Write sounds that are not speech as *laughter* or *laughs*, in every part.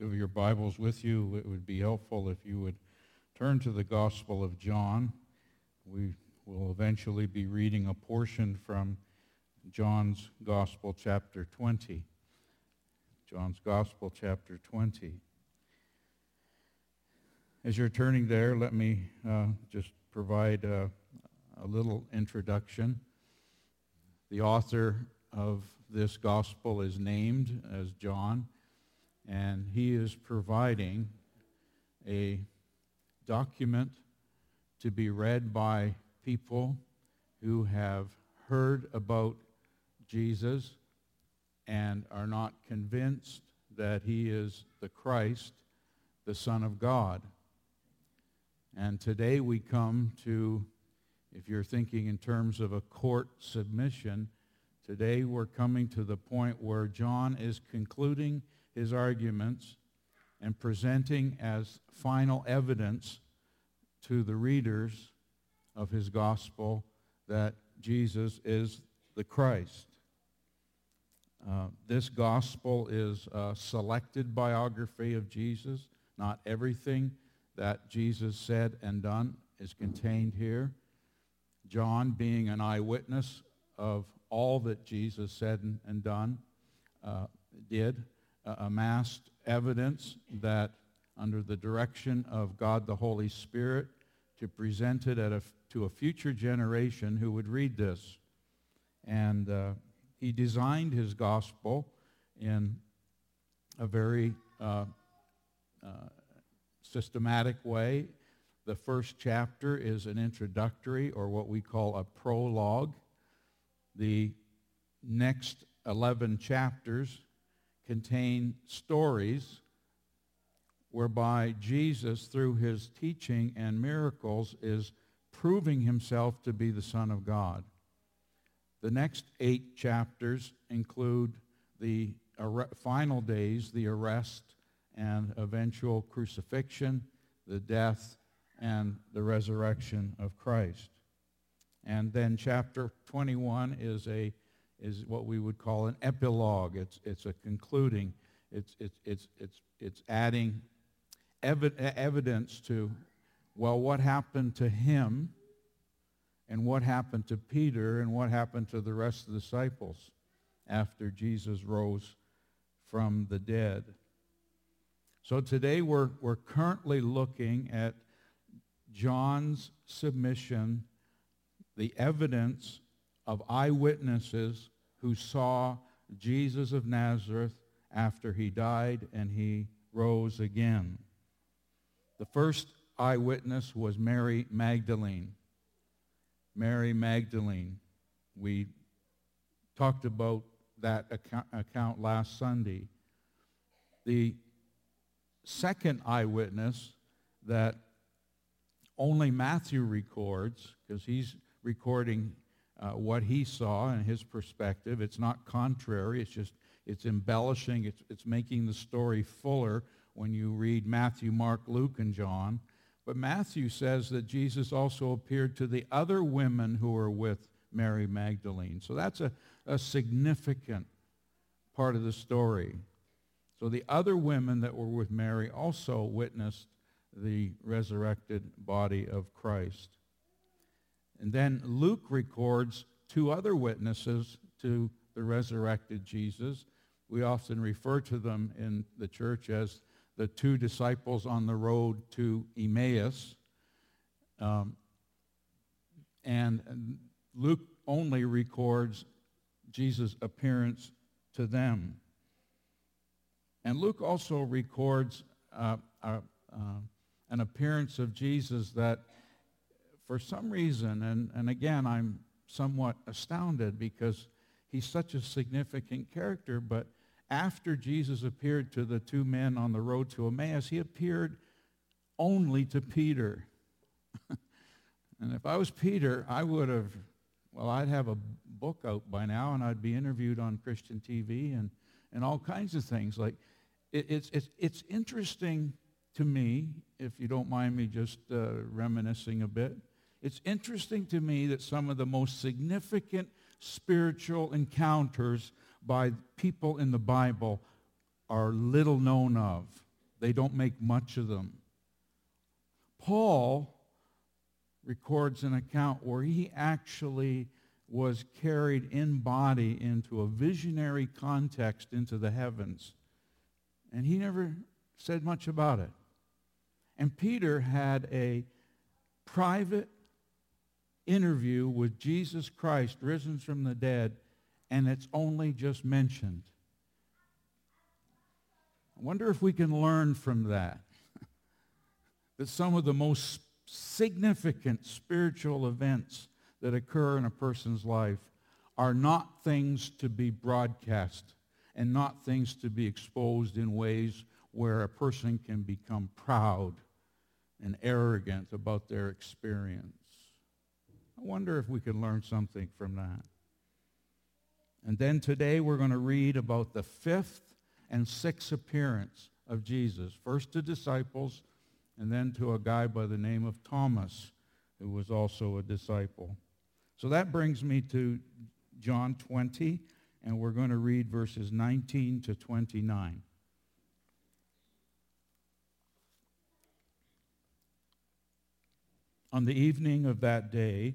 your Bibles with you, it would be helpful if you would turn to the Gospel of John. We will eventually be reading a portion from John's Gospel, chapter 20. John's Gospel, chapter 20. As you're turning there, let me uh, just provide a, a little introduction. The author of this gospel is named as John, and he is providing a document to be read by people who have heard about Jesus and are not convinced that he is the Christ, the Son of God. And today we come to, if you're thinking in terms of a court submission, today we're coming to the point where John is concluding his arguments and presenting as final evidence to the readers of his gospel that Jesus is the Christ. Uh, this gospel is a selected biography of Jesus. Not everything that Jesus said and done is contained here. John, being an eyewitness of all that Jesus said and, done, uh, did, uh, amassed evidence that under the direction of God the Holy Spirit to present it a, to a future generation who would read this. And uh, he designed his gospel in a very uh, uh, systematic way. The first chapter is an introductory or what we call a prologue. The next 11 chapters contain stories whereby Jesus, through his teaching and miracles, is proving himself to be the Son of God. The next eight chapters include the final days, the arrest and eventual crucifixion, the death, and the resurrection of Christ. And then chapter 21 is, a, is what we would call an epilogue. It's, it's a concluding, it's, it's, it's, it's, it's adding evi- evidence to, well, what happened to him and what happened to Peter and what happened to the rest of the disciples after Jesus rose from the dead. So today we're, we're currently looking at John's submission, the evidence of eyewitnesses who saw Jesus of Nazareth after he died and he rose again. The first eyewitness was Mary Magdalene. Mary Magdalene. We talked about that account, last Sunday. The second eyewitness that only Matthew records, because he's recording uh, what he saw and his perspective. It's not contrary. It's just, it's embellishing. It's, it's making the story fuller when you read Matthew, Mark, Luke, and John. But Matthew says that Jesus also appeared to the other women who were with Mary Magdalene. So that's a, a significant part of the story. So the other women that were with Mary also witnessed the resurrected body of Christ. And then Luke records two other witnesses to the resurrected Jesus. We often refer to them in the church as the two disciples on the road to Emmaus. Um, and Luke only records Jesus' appearance to them. And Luke also records uh, uh, uh, an appearance of Jesus that, for some reason, and, and again, I'm somewhat astounded because he's such a significant character, but after Jesus appeared to the two men on the road to Emmaus, he appeared only to Peter. *laughs* and if I was Peter, I would have, well, I'd have a book out by now and I'd be interviewed on Christian TV and, and all kinds of things. Like, it, it's, it's, it's interesting to me, if you don't mind me just uh, reminiscing a bit, it's interesting to me that some of the most significant spiritual encounters by people in the Bible are little known of. They don't make much of them. Paul records an account where he actually was carried in body into a visionary context into the heavens. And he never said much about it. And Peter had a private interview with Jesus Christ risen from the dead, and it's only just mentioned. I wonder if we can learn from that. *laughs* that some of the most significant spiritual events that occur in a person's life are not things to be broadcast and not things to be exposed in ways where a person can become proud and arrogant about their experience. I wonder if we can learn something from that. And then today we're going to read about the fifth and sixth appearance of Jesus, first to disciples and then to a guy by the name of Thomas, who was also a disciple. So that brings me to John 20, and we're going to read verses 19 to 29. On the evening of that day,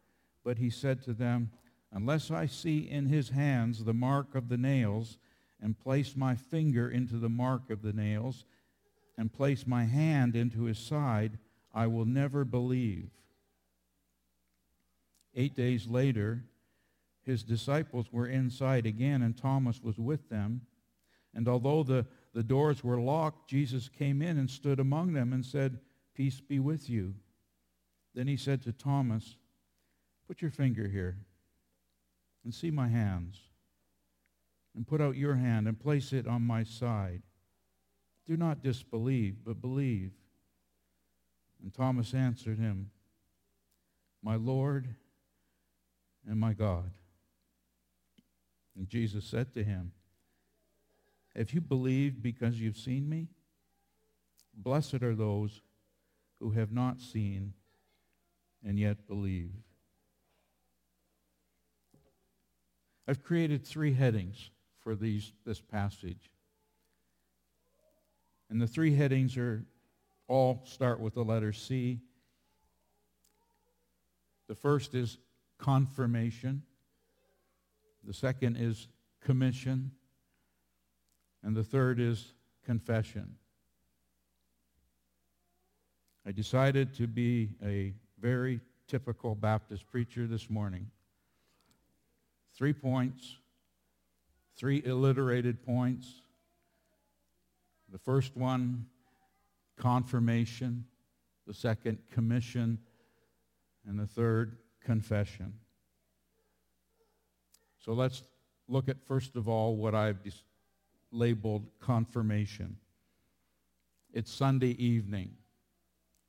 But he said to them, Unless I see in his hands the mark of the nails, and place my finger into the mark of the nails, and place my hand into his side, I will never believe. Eight days later, his disciples were inside again, and Thomas was with them. And although the, the doors were locked, Jesus came in and stood among them and said, Peace be with you. Then he said to Thomas, Put your finger here and see my hands, and put out your hand and place it on my side. Do not disbelieve, but believe. And Thomas answered him, My Lord and my God. And Jesus said to him, Have you believed because you've seen me? Blessed are those who have not seen and yet believe. I've created three headings for these, this passage. And the three headings are all start with the letter C. The first is confirmation. The second is commission. And the third is confession. I decided to be a very typical Baptist preacher this morning. Three points, three alliterated points. The first one, confirmation. The second, commission. And the third, confession. So let's look at, first of all, what I've labeled confirmation. It's Sunday evening.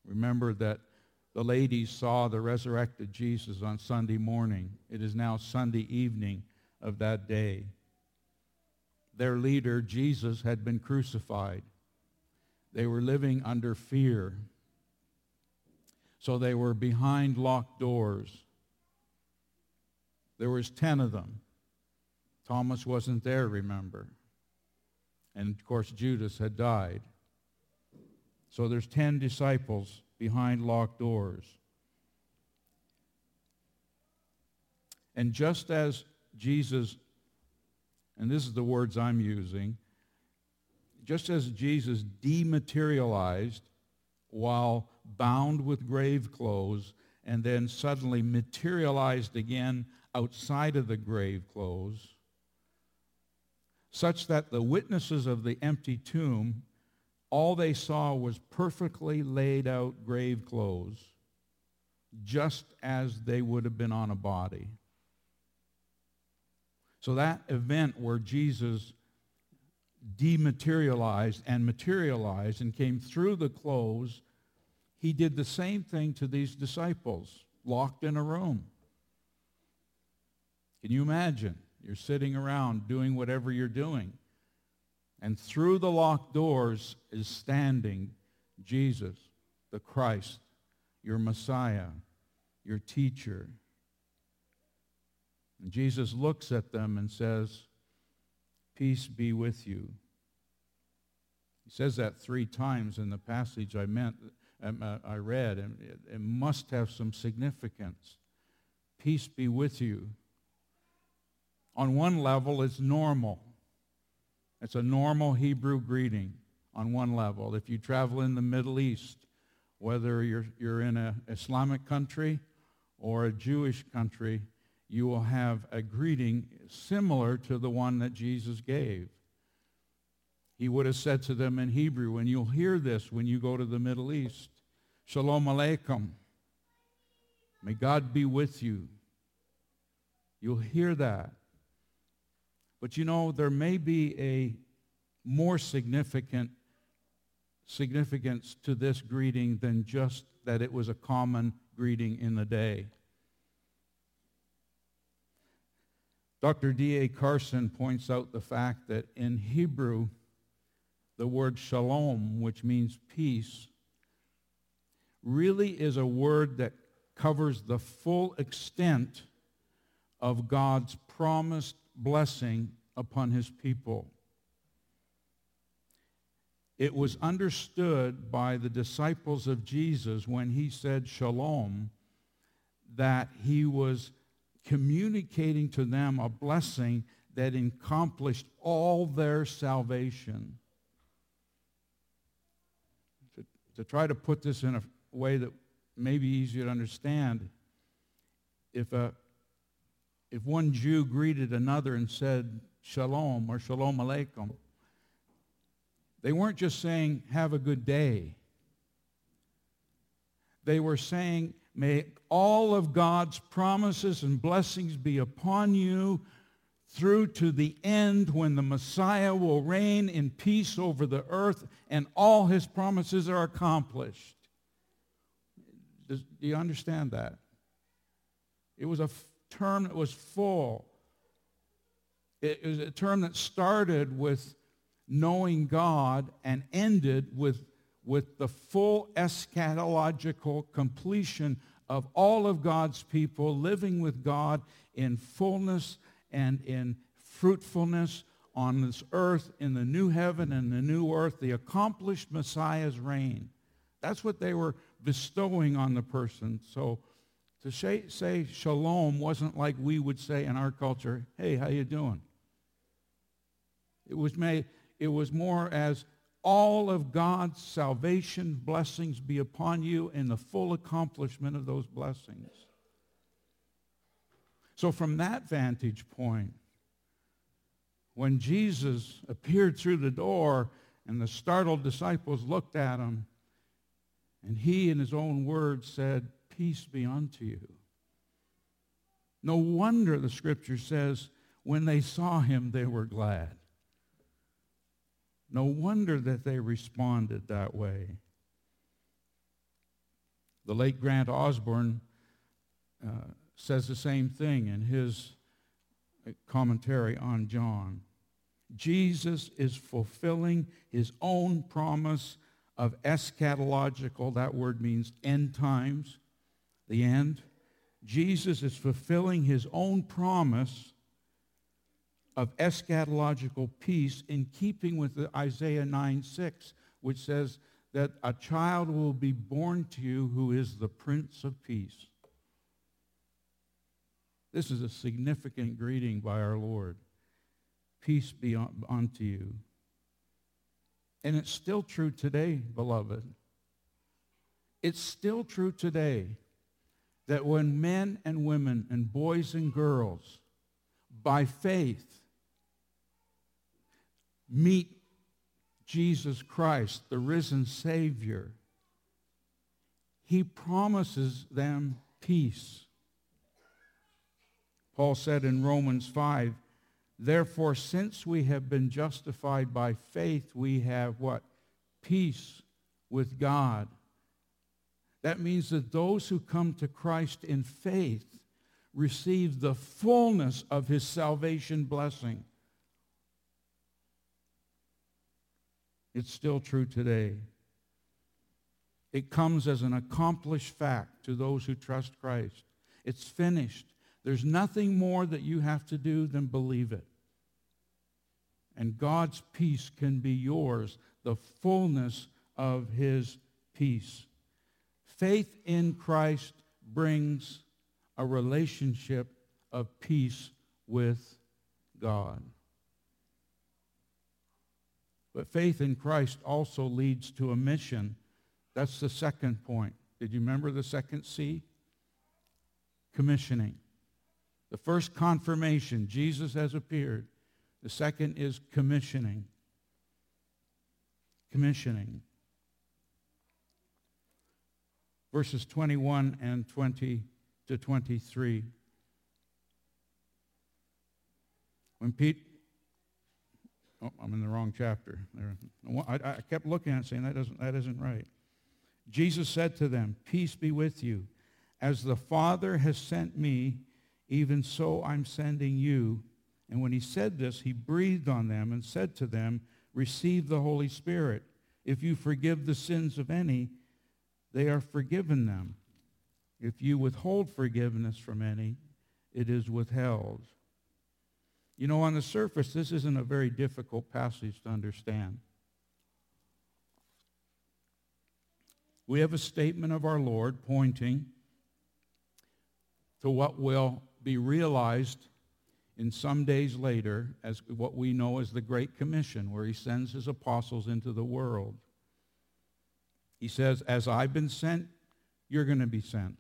Remember that the ladies saw the resurrected Jesus on Sunday morning. It is now Sunday evening of that day. Their leader, Jesus, had been crucified. They were living under fear. So they were behind locked doors. There was 10 of them. Thomas wasn't there, remember. And of course, Judas had died. So there's 10 disciples behind locked doors. And just as Jesus, and this is the words I'm using, just as Jesus dematerialized while bound with grave clothes and then suddenly materialized again outside of the grave clothes, such that the witnesses of the empty tomb, all they saw was perfectly laid out grave clothes, just as they would have been on a body. So that event where Jesus dematerialized and materialized and came through the clothes, he did the same thing to these disciples, locked in a room. Can you imagine? You're sitting around doing whatever you're doing. And through the locked doors is standing Jesus, the Christ, your Messiah, your teacher. And Jesus looks at them and says, Peace be with you. He says that three times in the passage I meant um, uh, I read, and it, it must have some significance. Peace be with you. On one level, it's normal. It's a normal Hebrew greeting on one level. If you travel in the Middle East, whether you're, you're in an Islamic country or a Jewish country, you will have a greeting similar to the one that Jesus gave. He would have said to them in Hebrew, and you'll hear this when you go to the Middle East, Shalom Aleichem. May God be with you. You'll hear that. But you know, there may be a more significant significance to this greeting than just that it was a common greeting in the day. Dr. D.A. Carson points out the fact that in Hebrew, the word shalom, which means peace, really is a word that covers the full extent of God's promised blessing upon his people. It was understood by the disciples of Jesus when he said shalom that he was communicating to them a blessing that accomplished all their salvation. To, to try to put this in a way that may be easier to understand, if, a, if one Jew greeted another and said shalom or shalom aleichem, they weren't just saying, have a good day. They were saying, May all of God's promises and blessings be upon you through to the end when the Messiah will reign in peace over the earth and all his promises are accomplished. Does, do you understand that? It was a term that was full. It, was a term that started with knowing God and ended with with the full eschatological completion of all of God's people living with God in fullness and in fruitfulness on this earth, in the new heaven and the new earth, the accomplished Messiah's reign. That's what they were bestowing on the person. So to say, say shalom wasn't like we would say in our culture, hey, how you doing? It was, made, it was more as all of God's salvation blessings be upon you in the full accomplishment of those blessings. So from that vantage point, when Jesus appeared through the door and the startled disciples looked at him, and he in his own words said, peace be unto you. No wonder the scripture says, when they saw him, they were glad. No wonder that they responded that way. The late Grant Osborne uh, says the same thing in his commentary on John. Jesus is fulfilling his own promise of eschatological, that word means end times, the end. Jesus is fulfilling his own promise of eschatological peace in keeping with Isaiah 9 6, which says that a child will be born to you who is the Prince of Peace. This is a significant greeting by our Lord. Peace be unto you. And it's still true today, beloved. It's still true today that when men and women and boys and girls, by faith, meet Jesus Christ, the risen Savior, he promises them peace. Paul said in Romans 5, Therefore, since we have been justified by faith, we have what? Peace with God. That means that those who come to Christ in faith receive the fullness of his salvation blessing. It's still true today. It comes as an accomplished fact to those who trust Christ. It's finished. There's nothing more that you have to do than believe it. And God's peace can be yours, the fullness of his peace. Faith in Christ brings a relationship of peace with God. But faith in Christ also leads to a mission. That's the second point. Did you remember the second C? Commissioning. The first confirmation, Jesus has appeared. The second is commissioning. Commissioning. Verses 21 and 20 to 23. When Pete, oh, I'm in the wrong chapter. I, kept looking at it saying that, doesn't, that isn't right. Jesus said to them, Peace be with you. As the Father has sent me, even so I'm sending you. And when he said this, he breathed on them and said to them, Receive the Holy Spirit. If you forgive the sins of any, they are forgiven them. If you withhold forgiveness from any, it is withheld. You know, on the surface, this isn't a very difficult passage to understand. We have a statement of our Lord pointing to what will be realized in some days later as what we know as the Great Commission, where he sends his apostles into the world. He says, as I've been sent, you're going to be sent.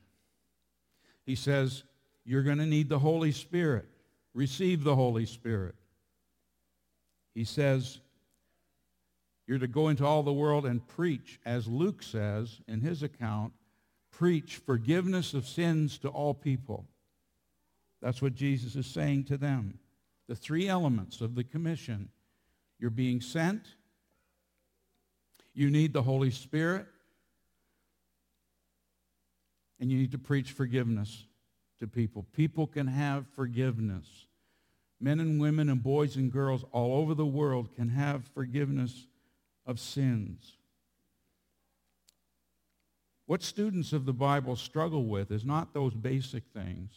He says, you're going to need the Holy Spirit. Receive the Holy Spirit. He says, you're to go into all the world and preach, as Luke says in his account, preach forgiveness of sins to all people. That's what Jesus is saying to them. The three elements of the commission. You're being sent. You need the Holy Spirit. And you need to preach forgiveness to people. People can have forgiveness. Men and women and boys and girls all over the world can have forgiveness of sins. What students of the Bible struggle with is not those basic things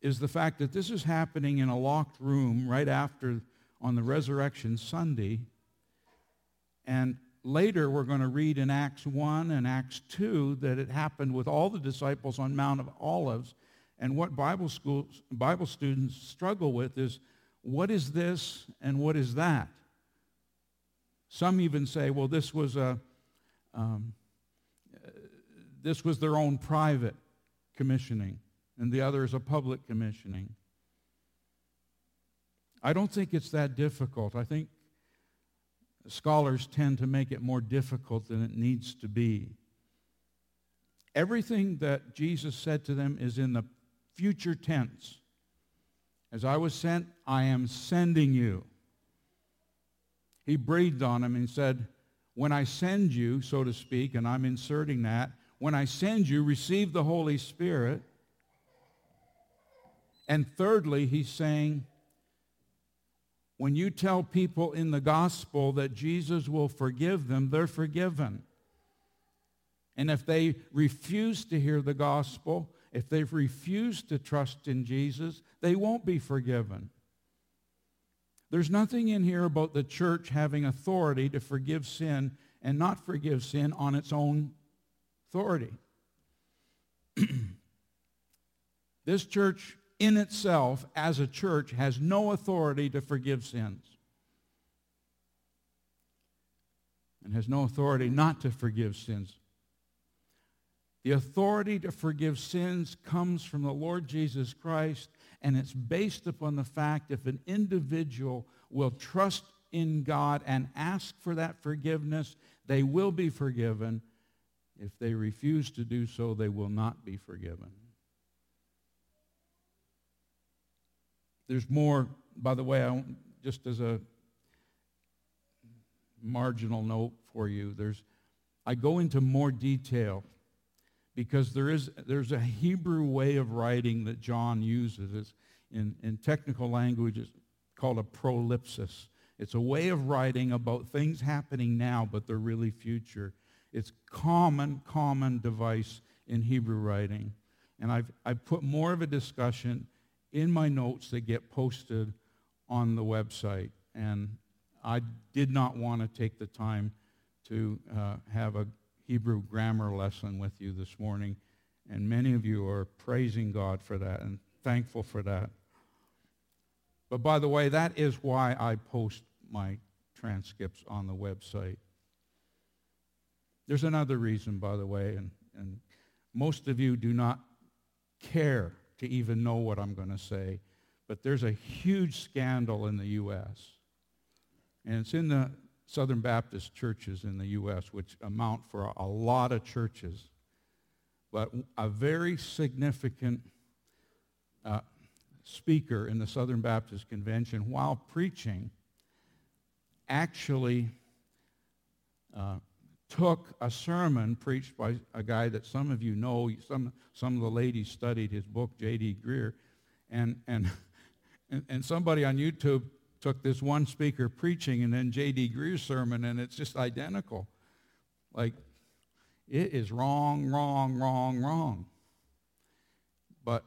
is the fact that this is happening in a locked room right after on the resurrection Sunday. And later we're going to read in Acts 1 and Acts 2 that it happened with all the disciples on Mount of Olives. And what Bible, schools, Bible students struggle with is what is this and what is that? Some even say, well, this was a, um, this was their own private commissioning and the other is a public commissioning. I don't think it's that difficult. I think scholars tend to make it more difficult than it needs to be. Everything that Jesus said to them is in the future tense. As I was sent, I am sending you. He breathed on him and said, when I send you, so to speak, and I'm inserting that, when I send you, receive the Holy Spirit. And thirdly, he's saying, when you tell people in the gospel that Jesus will forgive them, they're forgiven. And if they refuse to hear the gospel, if they've refused to trust in Jesus, they won't be forgiven. There's nothing in here about the church having authority to forgive sin and not forgive sin on its own authority. *clears throat* this church in itself, as a church, has no authority to forgive sins. And has no authority not to forgive sins. The authority to forgive sins comes from the Lord Jesus Christ, and it's based upon the fact if an individual will trust in God and ask for that forgiveness, they will be forgiven. If they refuse to do so, they will not be forgiven. There's more, by the way, I, just as a marginal note for you, there's, I go into more detail because there is, there's a Hebrew way of writing that John uses. It's in, in technical language, it's called a prolepsis. It's a way of writing about things happening now, but they're really future. It's common, common device in Hebrew writing. And I've, I've put more of a discussion in my notes that get posted on the website. And I did not want to take the time to uh, have a Hebrew grammar lesson with you this morning. And many of you are praising God for that and thankful for that. But by the way, that is why I post my transcripts on the website. There's another reason, by the way, and, and most of you do not care to even know what I'm going to say, but there's a huge scandal in the U.S. And it's in the Southern Baptist churches in the U.S., which amount for a lot of churches. But a very significant uh, speaker in the Southern Baptist Convention, while preaching, actually uh, took a sermon preached by a guy that some of you know. Some, some of the ladies studied his book, J.D. Greear. And, *laughs* and, and, somebody on YouTube took this one speaker preaching and then J.D. Greear's sermon, and it's just identical. Like, it is wrong, wrong, wrong, wrong. But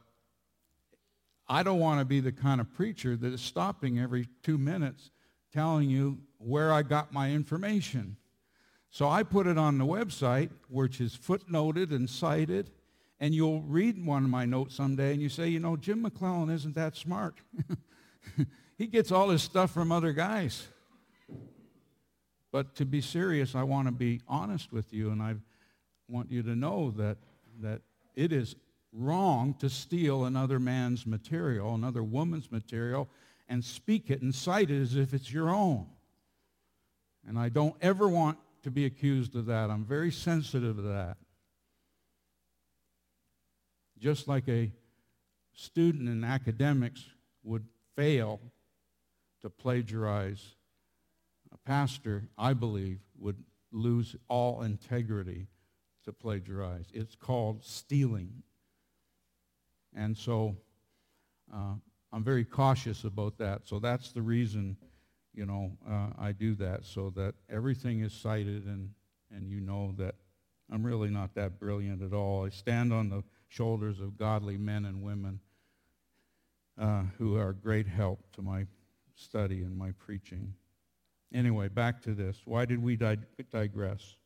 I don't want to be the kind of preacher that is stopping every two minutes telling you where I got my information. So I put it on the website, which is footnoted and cited, and you'll read one of my notes someday and you say, you know, Jim McClellan isn't that smart. *laughs* he gets all his stuff from other guys. But to be serious, I want to be honest with you, and I want you to know that, that it is wrong to steal another man's material, another woman's material, and speak it and cite it as if it's your own. And I don't ever want to be accused of that. I'm very sensitive to that. Just like a student in academics would fail to plagiarize, a pastor, I believe, would lose all integrity to plagiarize. It's called stealing. And so uh, I'm very cautious about that. So that's the reason you know, uh, I do that so that everything is cited and, and you know that I'm really not that brilliant at all. I stand on the shoulders of godly men and women uh, who are great help to my study and my preaching. Anyway, back to this. Why did we dig- digress?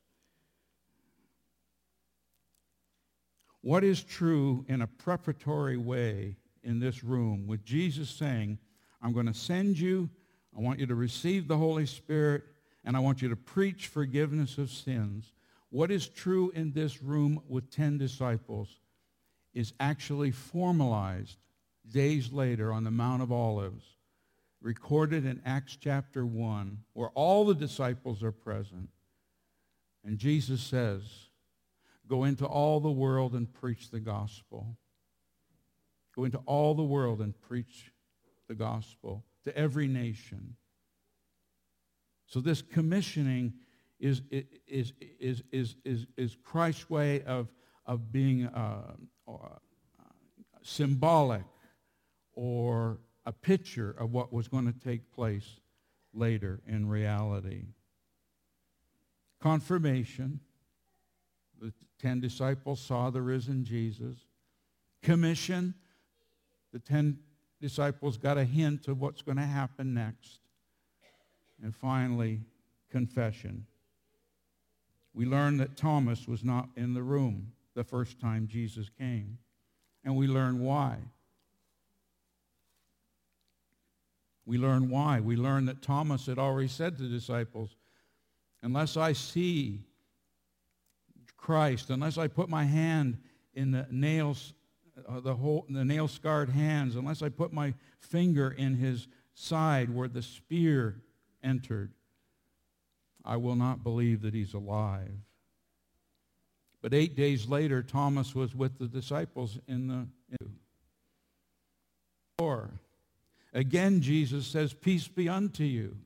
What is true in a preparatory way in this room with Jesus saying, I'm going to send you I want you to receive the Holy Spirit, and I want you to preach forgiveness of sins. What is true in this room with 10 disciples is actually formalized days later on the Mount of Olives, recorded in Acts chapter 1, where all the disciples are present. And Jesus says, go into all the world and preach the gospel. Go into all the world and preach the gospel to every nation. So this commissioning is, is, is, is, is, is Christ's way of, of being uh, uh, symbolic or a picture of what was going to take place later in reality. Confirmation. The ten disciples saw the risen Jesus. Commission. The ten disciples got a hint of what's going to happen next. And finally, confession. We learn that Thomas was not in the room the first time Jesus came. And we learn why. We learn why. We learn that Thomas had already said to the disciples, unless I see Christ, unless I put my hand in the nails, uh, the, whole, the nail scarred hands, unless I put my finger in his side where the spear entered, I will not believe that he's alive. But eight days later, Thomas was with the disciples in the door. Again, Jesus says, Peace be unto you.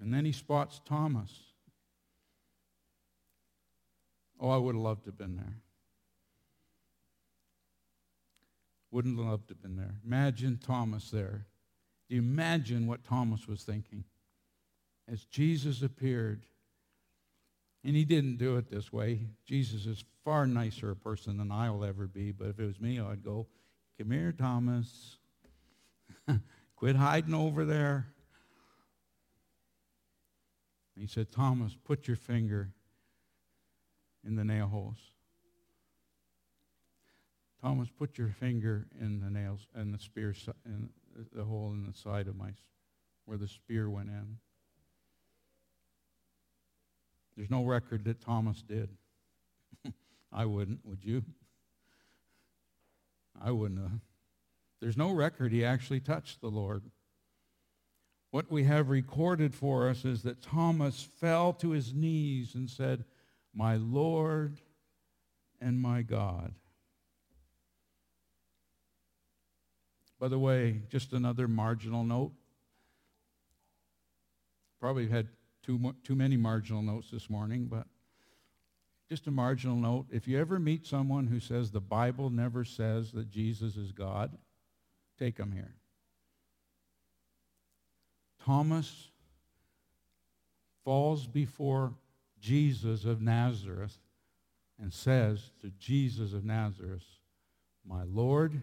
And then he spots Thomas. Oh, I would have loved to have been there. Wouldn't loved to have been there. Imagine Thomas there. Do you imagine what Thomas was thinking? As Jesus appeared, and he didn't do it this way. Jesus is far nicer a person than I will ever be, but if it was me, I'd go, Come here, Thomas. *laughs* Quit hiding over there. And he said, Thomas, put your finger in the nail holes. Thomas, put your finger in the nails and the spear in the hole in the side of my where the spear went in. There's no record that Thomas did. *laughs* I wouldn't, would you? I wouldn't have. There's no record he actually touched the Lord. What we have recorded for us is that Thomas fell to his knees and said, My Lord and my God. By the way, just another marginal note. Probably had too, too many marginal notes this morning, but just a marginal note. If you ever meet someone who says the Bible never says that Jesus is God, take them here. Thomas falls before Jesus of Nazareth and says to Jesus of Nazareth, My Lord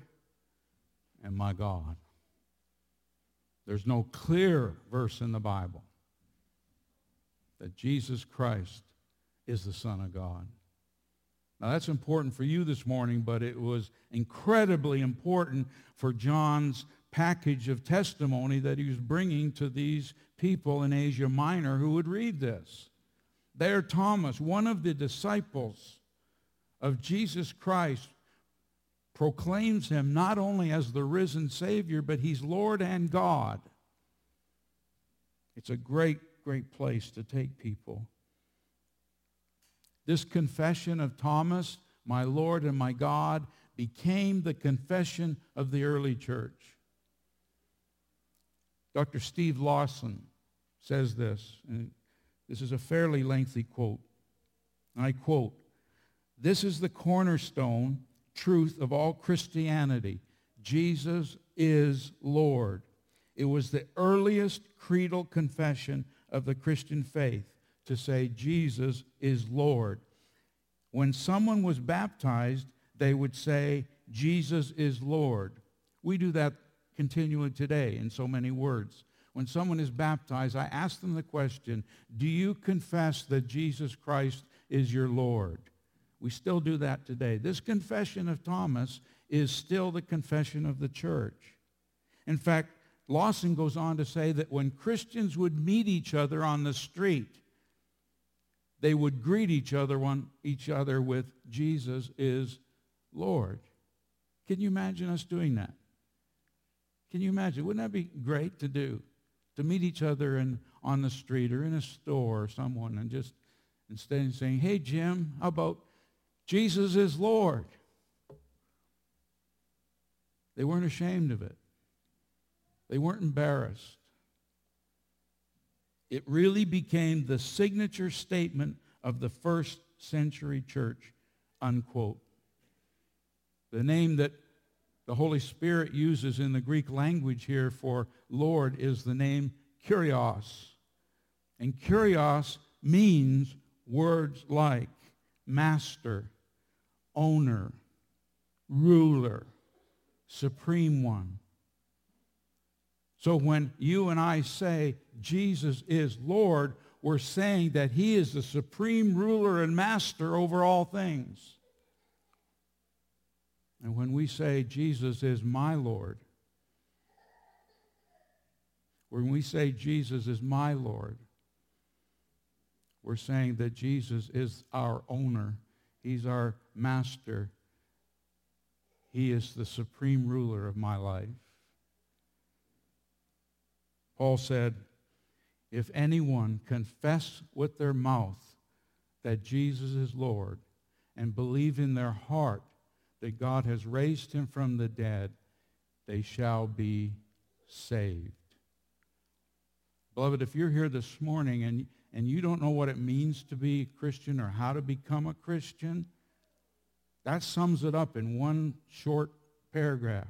and my God. There's no clear verse in the Bible that Jesus Christ is the Son of God. Now, that's important for you this morning, but it was incredibly important for John's package of testimony that he was bringing to these people in Asia Minor who would read this. There, Thomas, one of the disciples of Jesus Christ, proclaims him not only as the risen Savior, but he's Lord and God. It's a great, great place to take people. This confession of Thomas, my Lord and my God, became the confession of the early church. Dr. Steve Lawson says this, and this is a fairly lengthy quote. I quote, This is the cornerstone truth of all Christianity. Jesus is Lord. It was the earliest creedal confession of the Christian faith to say Jesus is Lord. When someone was baptized, they would say, Jesus is Lord. We do that continually today in so many words. When someone is baptized, I ask them the question, do you confess that Jesus Christ is your Lord? We still do that today. This confession of Thomas is still the confession of the church. In fact, Lawson goes on to say that when Christians would meet each other on the street, they would greet each other one each other with Jesus is Lord. Can you imagine us doing that? Can you imagine? Wouldn't that be great to do? To meet each other in, on the street or in a store or someone and just instead of saying, hey, Jim, how about Jesus is Lord? They weren't ashamed of it. They weren't embarrassed it really became the signature statement of the first century church, unquote. The name that the Holy Spirit uses in the Greek language here for Lord is the name Kyrios. And Kyrios means words like master, owner, ruler, supreme one. So when you and I say Jesus is Lord, we're saying that he is the supreme ruler and master over all things. And when we say Jesus is my Lord, when we say Jesus is my Lord, we're saying that Jesus is our owner. He's our master. He is the supreme ruler of my life. Paul said, if anyone confess with their mouth that Jesus is Lord and believe in their heart that God has raised him from the dead, they shall be saved. Beloved, if you're here this morning and, and you don't know what it means to be a Christian or how to become a Christian, that sums it up in one short paragraph.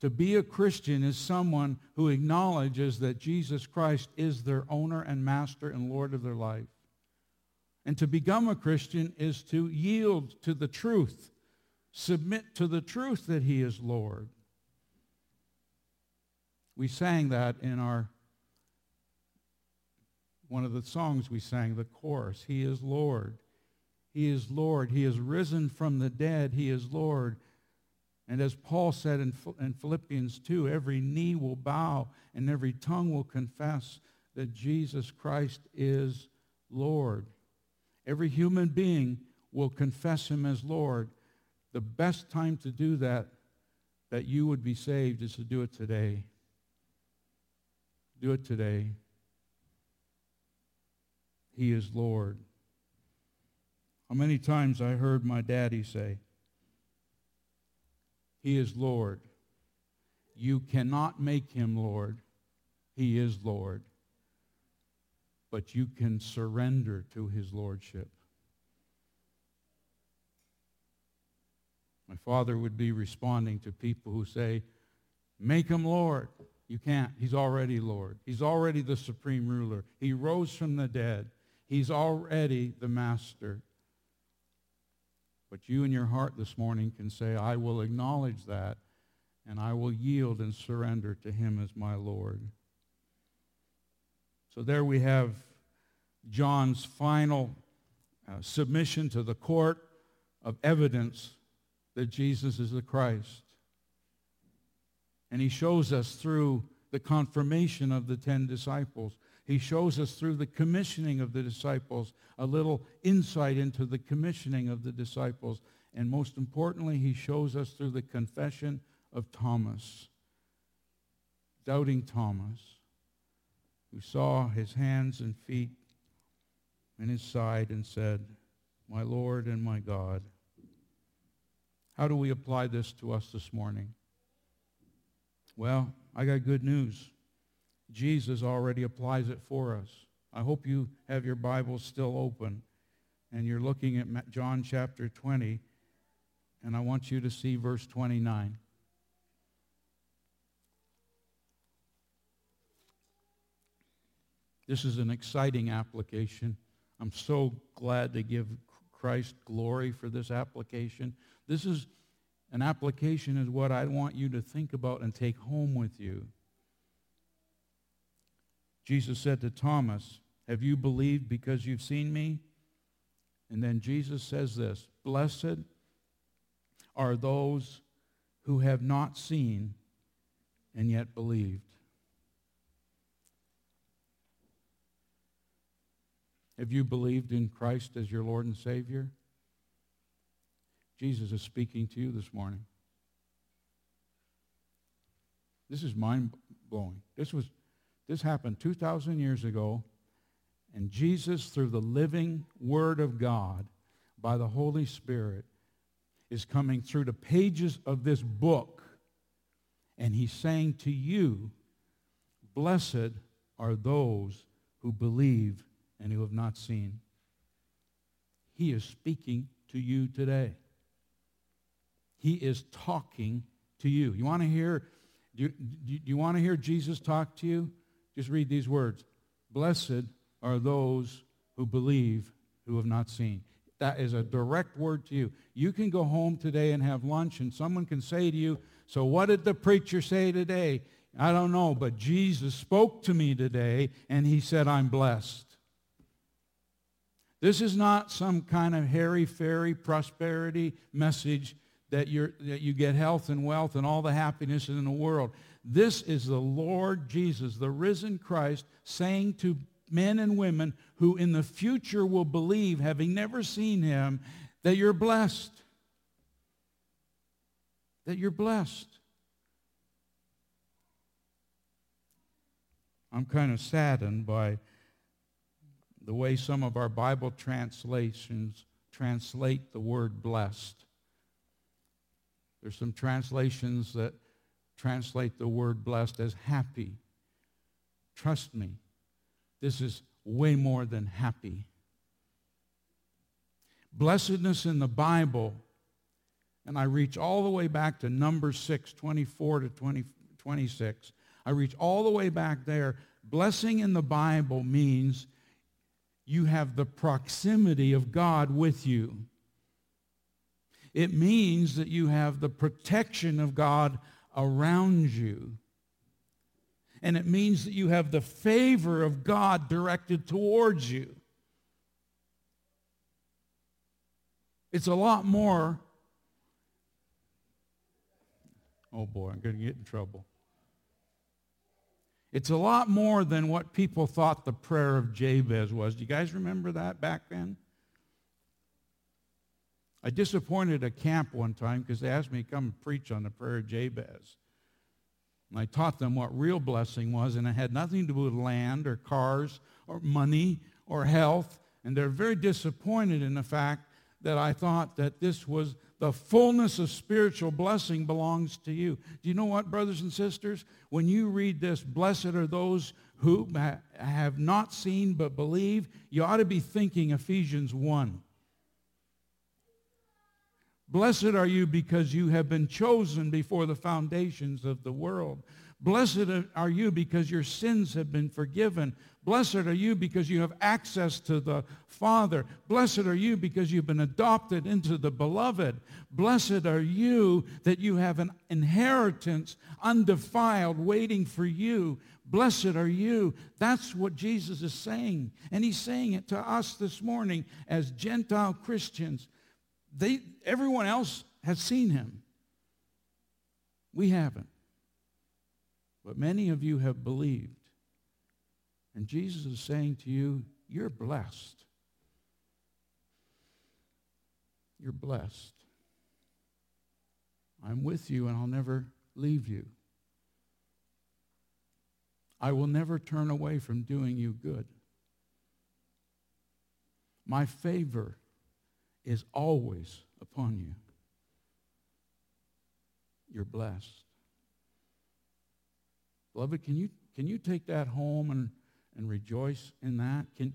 To be a Christian is someone who acknowledges that Jesus Christ is their owner and master and Lord of their life. And to become a Christian is to yield to the truth, submit to the truth that he is Lord. We sang that in our one of the songs we sang, the chorus. He is Lord. He is Lord. He is risen from the dead. He is Lord. And as Paul said in, in Philippians 2, every knee will bow and every tongue will confess that Jesus Christ is Lord. Every human being will confess him as Lord. The best time to do that, that you would be saved, is to do it today. Do it today. He is Lord. How many times I heard my daddy say, He is Lord. You cannot make him Lord. He is Lord. But you can surrender to his lordship. My father would be responding to people who say, Make him Lord. You can't. He's already Lord. He's already the supreme ruler. He rose from the dead. He's already the master. But you in your heart this morning can say, I will acknowledge that and I will yield and surrender to him as my Lord. So there we have John's final uh, submission to the court of evidence that Jesus is the Christ. And he shows us through the confirmation of the ten disciples he shows us through the commissioning of the disciples a little insight into the commissioning of the disciples. And most importantly, he shows us through the confession of Thomas, doubting Thomas, who saw his hands and feet and his side and said, My Lord and my God. How do we apply this to us this morning? Well, I got good news. Jesus already applies it for us. I hope you have your Bibles still open and you're looking at John chapter 20, and I want you to see verse 29. This is an exciting application. I'm so glad to give Christ glory for this application. This is an application is what I want you to think about and take home with you. Jesus said to Thomas, Have you believed because you've seen me? And then Jesus says this Blessed are those who have not seen and yet believed. Have you believed in Christ as your Lord and Savior? Jesus is speaking to you this morning. This is mind blowing. This was this happened 2,000 years ago, and Jesus, through the living Word of God, by the Holy Spirit, is coming through the pages of this book, and he's saying to you, Blessed are those who believe and who have not seen. He is speaking to you today. He is talking to you. You want to hear, do you, do you want to hear Jesus talk to you? Just read these words. Blessed are those who believe who have not seen. That is a direct word to you. You can go home today and have lunch and someone can say to you, so what did the preacher say today? I don't know, but Jesus spoke to me today and he said, I'm blessed. This is not some kind of hairy-fairy prosperity message that, you're, that you get health and wealth and all the happiness in the world. This is the Lord Jesus, the risen Christ, saying to men and women who in the future will believe, having never seen him, that you're blessed. That you're blessed. I'm kind of saddened by the way some of our Bible translations translate the word blessed. There's some translations that translate the word blessed as happy. Trust me, this is way more than happy. Blessedness in the Bible, and I reach all the way back to Numbers 6, 24 to 20, 26. I reach all the way back there. Blessing in the Bible means you have the proximity of God with you. It means that you have the protection of God around you. And it means that you have the favor of God directed towards you. It's a lot more. Oh boy, I'm going to get in trouble. It's a lot more than what people thought the prayer of Jabez was. Do you guys remember that back then? I disappointed a camp one time because they asked me to come preach on the prayer of Jabez. And I taught them what real blessing was, and it had nothing to do with land or cars or money or health. And they're very disappointed in the fact that I thought that this was the fullness of spiritual blessing belongs to you. Do you know what, brothers and sisters? When you read this, blessed are those who have not seen but believe, you ought to be thinking Ephesians 1. Blessed are you because you have been chosen before the foundations of the world. Blessed are you because your sins have been forgiven. Blessed are you because you have access to the Father. Blessed are you because you've been adopted into the beloved. Blessed are you that you have an inheritance undefiled waiting for you. Blessed are you. That's what Jesus is saying. And he's saying it to us this morning as Gentile Christians. They, everyone else has seen him. We haven't. But many of you have believed. And Jesus is saying to you, you're blessed. You're blessed. I'm with you and I'll never leave you. I will never turn away from doing you good. My favor is always upon you. You're blessed. Beloved, can you, can you take that home and, and rejoice in that? Can,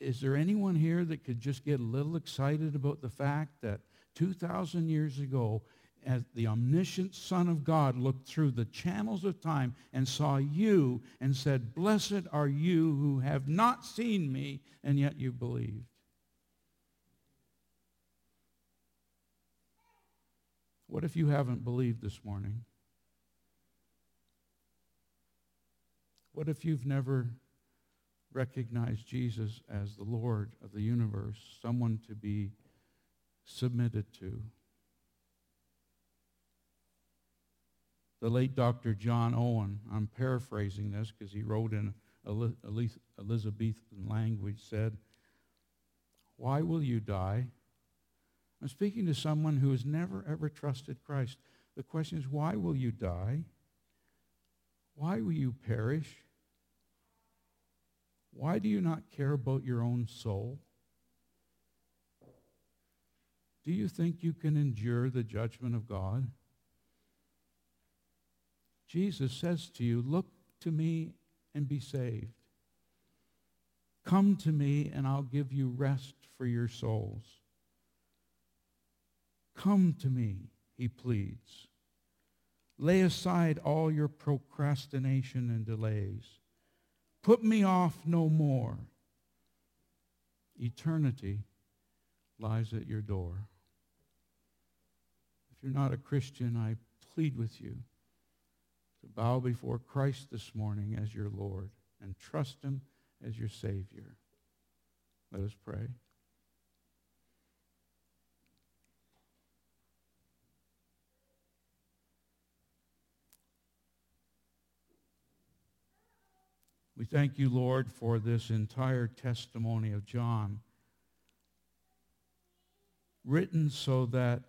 is there anyone here that could just get a little excited about the fact that 2,000 years ago, as the omniscient Son of God looked through the channels of time and saw you and said, Blessed are you who have not seen me, and yet you believed. What if you haven't believed this morning? What if you've never recognized Jesus as the Lord of the universe, someone to be submitted to? The late Dr. John Owen, I'm paraphrasing this because he wrote in Elizabethan language, said, Why will you die? I'm speaking to someone who has never, ever trusted Christ. The question is, why will you die? Why will you perish? Why do you not care about your own soul? Do you think you can endure the judgment of God? Jesus says to you, look to me and be saved. Come to me and I'll give you rest for your souls. Come to me, he pleads. Lay aside all your procrastination and delays. Put me off no more. Eternity lies at your door. If you're not a Christian, I plead with you to bow before Christ this morning as your Lord and trust him as your Savior. Let us pray. We thank you, Lord, for this entire testimony of John, written so that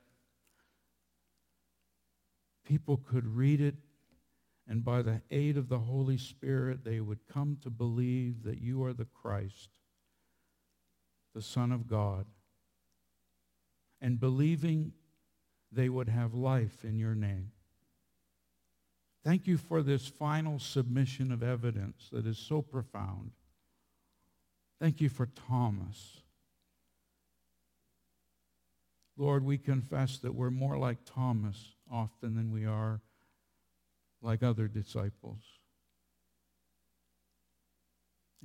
people could read it and by the aid of the Holy Spirit, they would come to believe that you are the Christ, the Son of God. And believing they would have life in your name. Thank you for this final submission of evidence that is so profound. Thank you for Thomas. Lord, we confess that we're more like Thomas often than we are like other disciples.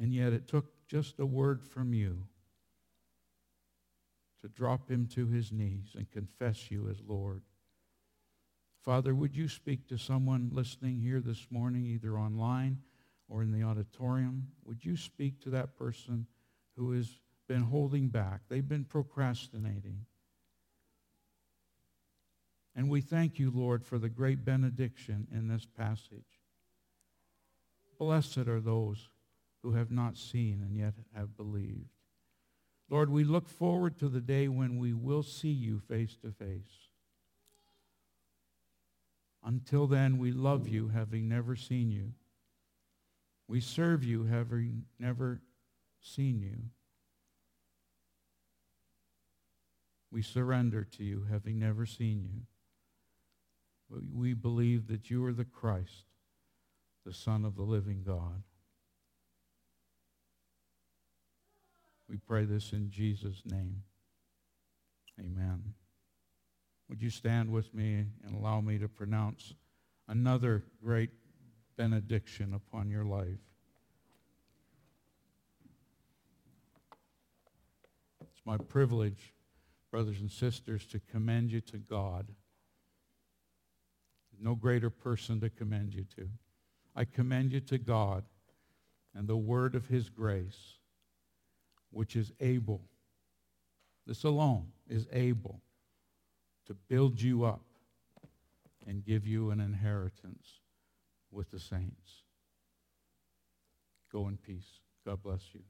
And yet it took just a word from you to drop him to his knees and confess you as Lord. Father, would you speak to someone listening here this morning, either online or in the auditorium? Would you speak to that person who has been holding back? They've been procrastinating. And we thank you, Lord, for the great benediction in this passage. Blessed are those who have not seen and yet have believed. Lord, we look forward to the day when we will see you face to face. Until then, we love you, having never seen you. We serve you, having never seen you. We surrender to you, having never seen you we believe that you are the Christ, the Son of the living God. We pray this in Jesus' name. Amen. Would you stand with me and allow me to pronounce another great benediction upon your life? It's my privilege, brothers and sisters, to commend you to God no greater person to commend you to. I commend you to God and the word of his grace, which is able, this alone is able to build you up and give you an inheritance with the saints. Go in peace. God bless you.